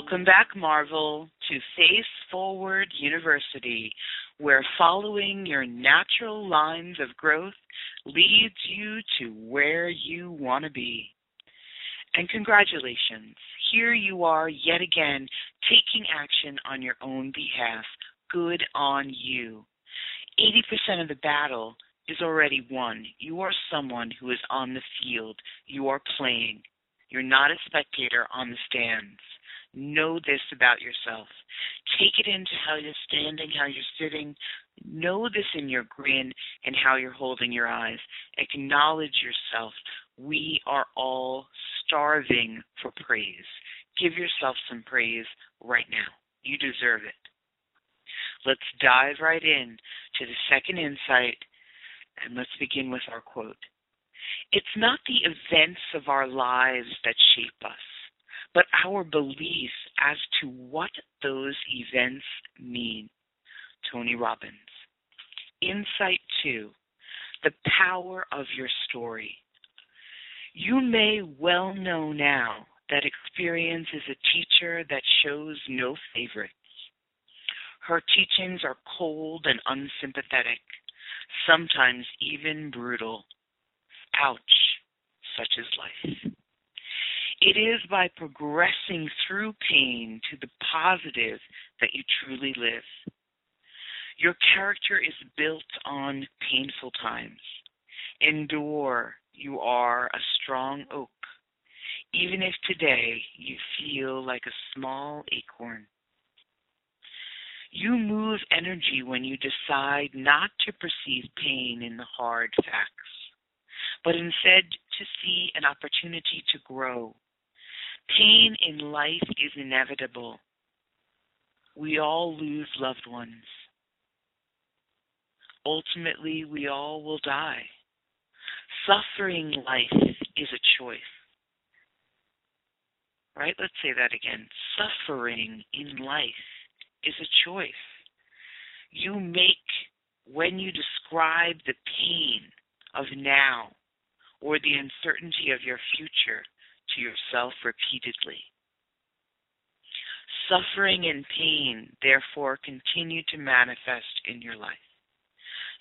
Welcome back, Marvel, to Face Forward University where following your natural lines of growth leads you to where you want to be. And congratulations, here you are yet again taking action on your own behalf. Good on you. 80% of the battle is already won. You are someone who is on the field. You are playing. You're not a spectator on the stands. Know this about yourself. Take it into how you're standing, how you're sitting. Know this in your grin and how you're holding your eyes. Acknowledge yourself. We are all starving for praise. Give yourself some praise right now. You deserve it. Let's dive right in to the second insight and let's begin with our quote. It's not the events of our lives that shape us but our belief as to what those events mean. Tony Robbins. Insight two the power of your story. You may well know now that experience is a teacher that shows no favorites. Her teachings are cold and unsympathetic, sometimes even brutal. Ouch, such is life. It is by progressing through pain to the positive that you truly live. Your character is built on painful times. Endure, you are a strong oak, even if today you feel like a small acorn. You move energy when you decide not to perceive pain in the hard facts, but instead to see an opportunity to grow Pain in life is inevitable. We all lose loved ones. Ultimately, we all will die. Suffering life is a choice. Right? Let's say that again. Suffering in life is a choice. You make when you describe the pain of now or the uncertainty of your future to yourself repeatedly. Suffering and pain, therefore, continue to manifest in your life.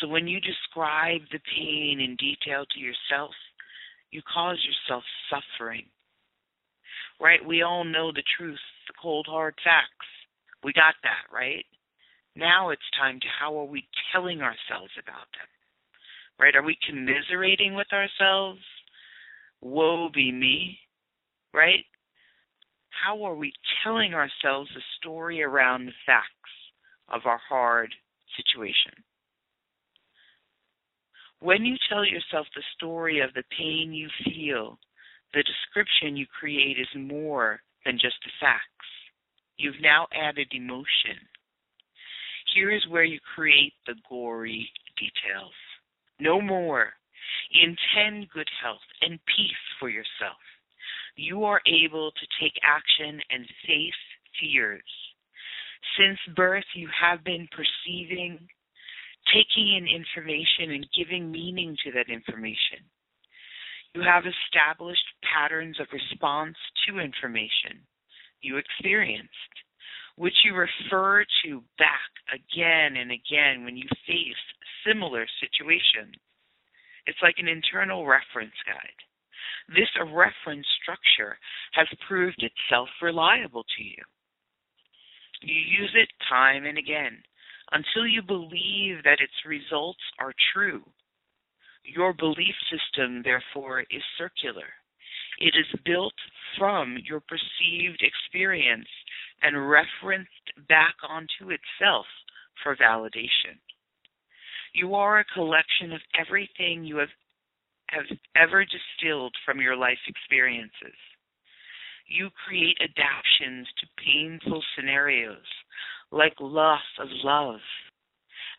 So when you describe the pain in detail to yourself, you cause yourself suffering. Right? We all know the truth, the cold hard facts. We got that, right? Now it's time to how are we telling ourselves about them? Right? Are we commiserating with ourselves? Woe be me right? How are we telling ourselves a story around the facts of our hard situation? When you tell yourself the story of the pain you feel, the description you create is more than just the facts. You've now added emotion. Here is where you create the gory details. No more. Intend good health and peace for yourself you are able to take action and face fears. Since birth, you have been perceiving, taking in information, and giving meaning to that information. You have established patterns of response to information you experienced, which you refer to back again and again when you face similar situations. It's like an internal reference guide. This reference structure has proved itself reliable to you. You use it time and again until you believe that its results are true. Your belief system, therefore, is circular. It is built from your perceived experience and referenced back onto itself for validation. You are a collection of everything you have, have ever distilled from your life experiences. You create adaptations to painful scenarios like loss of love.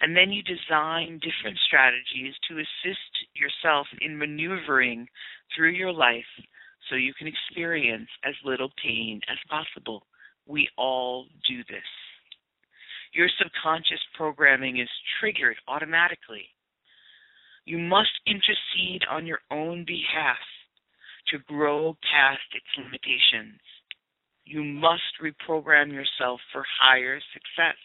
And then you design different strategies to assist yourself in maneuvering through your life so you can experience as little pain as possible. We all do this. Your subconscious programming is triggered automatically. You must intercede on your own behalf to grow past its limitations. You must reprogram yourself for higher success.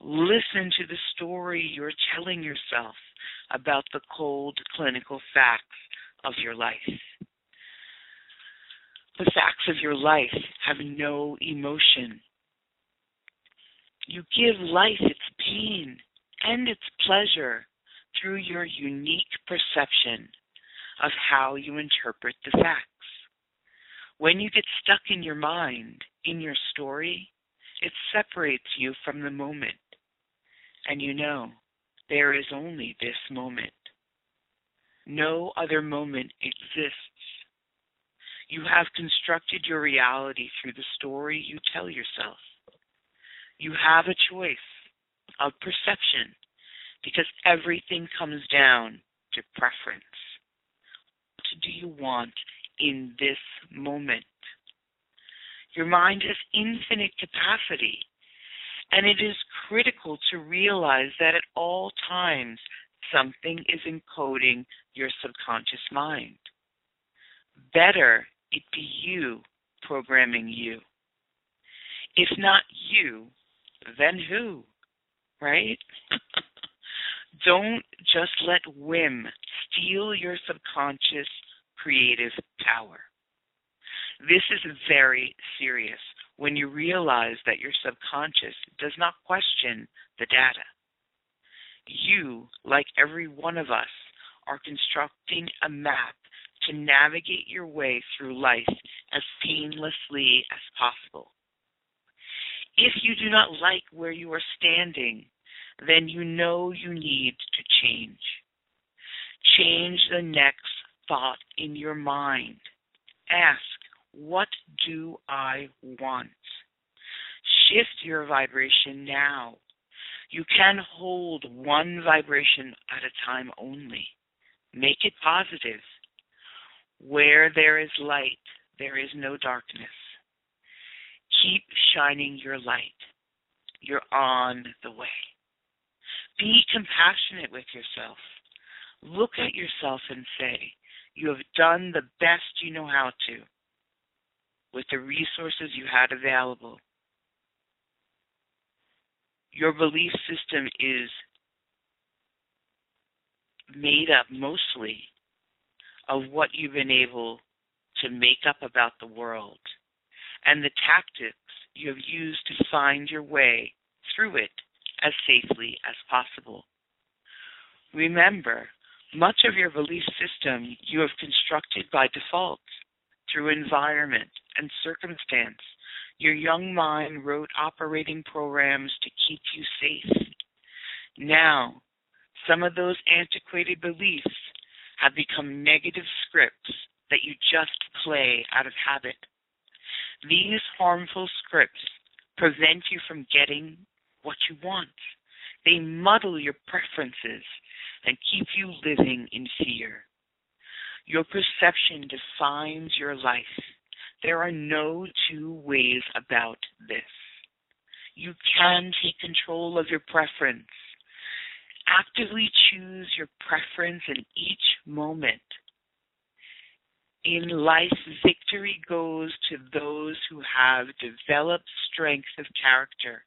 Listen to the story you're telling yourself about the cold clinical facts of your life. The facts of your life have no emotion. You give life its pain and its pleasure through your unique perception of how you interpret the facts. When you get stuck in your mind, in your story, it separates you from the moment. And you know, there is only this moment. No other moment exists. You have constructed your reality through the story you tell yourself. You have a choice of perception because everything comes down to preference. What do you want in this moment? Your mind has infinite capacity, and it is critical to realize that at all times something is encoding your subconscious mind. Better it be you programming you. If not you, then who? Right? Don't just let whim steal your subconscious creative power. This is very serious when you realize that your subconscious does not question the data. You, like every one of us, are constructing a map to navigate your way through life as painlessly as possible. If you do not like where you are standing, then you know you need to change. Change the next thought in your mind. Ask, what do I want? Shift your vibration now. You can hold one vibration at a time only. Make it positive. Where there is light, there is no darkness. Keep shining your light. You're on the way. Be compassionate with yourself. Look at yourself and say, You have done the best you know how to with the resources you had available. Your belief system is made up mostly of what you've been able to make up about the world and the tactics you have used to find your way through it as safely as possible. Remember, much of your belief system you have constructed by default through environment and circumstance. Your young mind wrote operating programs to keep you safe. Now, some of those antiquated beliefs have become negative scripts that you just play out of habit. These harmful scripts prevent you from getting what you want. They muddle your preferences and keep you living in fear. Your perception defines your life. There are no two ways about this. You can take control of your preference actively choose your preference in each moment. In life, victory goes to those who have developed strength of character,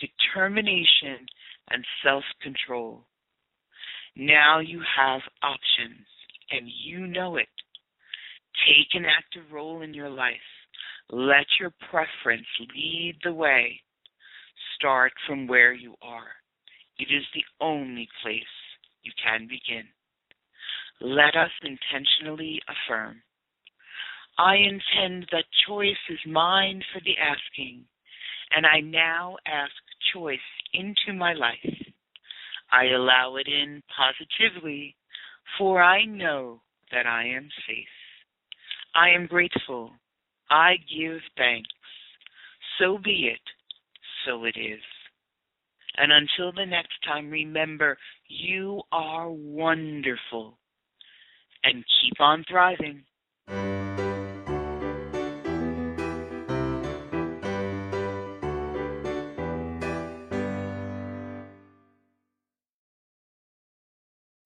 determination, and self control. Now you have options, and you know it. Take an active role in your life. Let your preference lead the way. Start from where you are. It is the only place you can begin. Let us intentionally affirm I intend that choice is mine for the asking, and I now ask choice into my life. I allow it in positively, for I know that I am safe. I am grateful. I give thanks. So be it. So it is. And until the next time, remember, you are wonderful. And keep on thriving.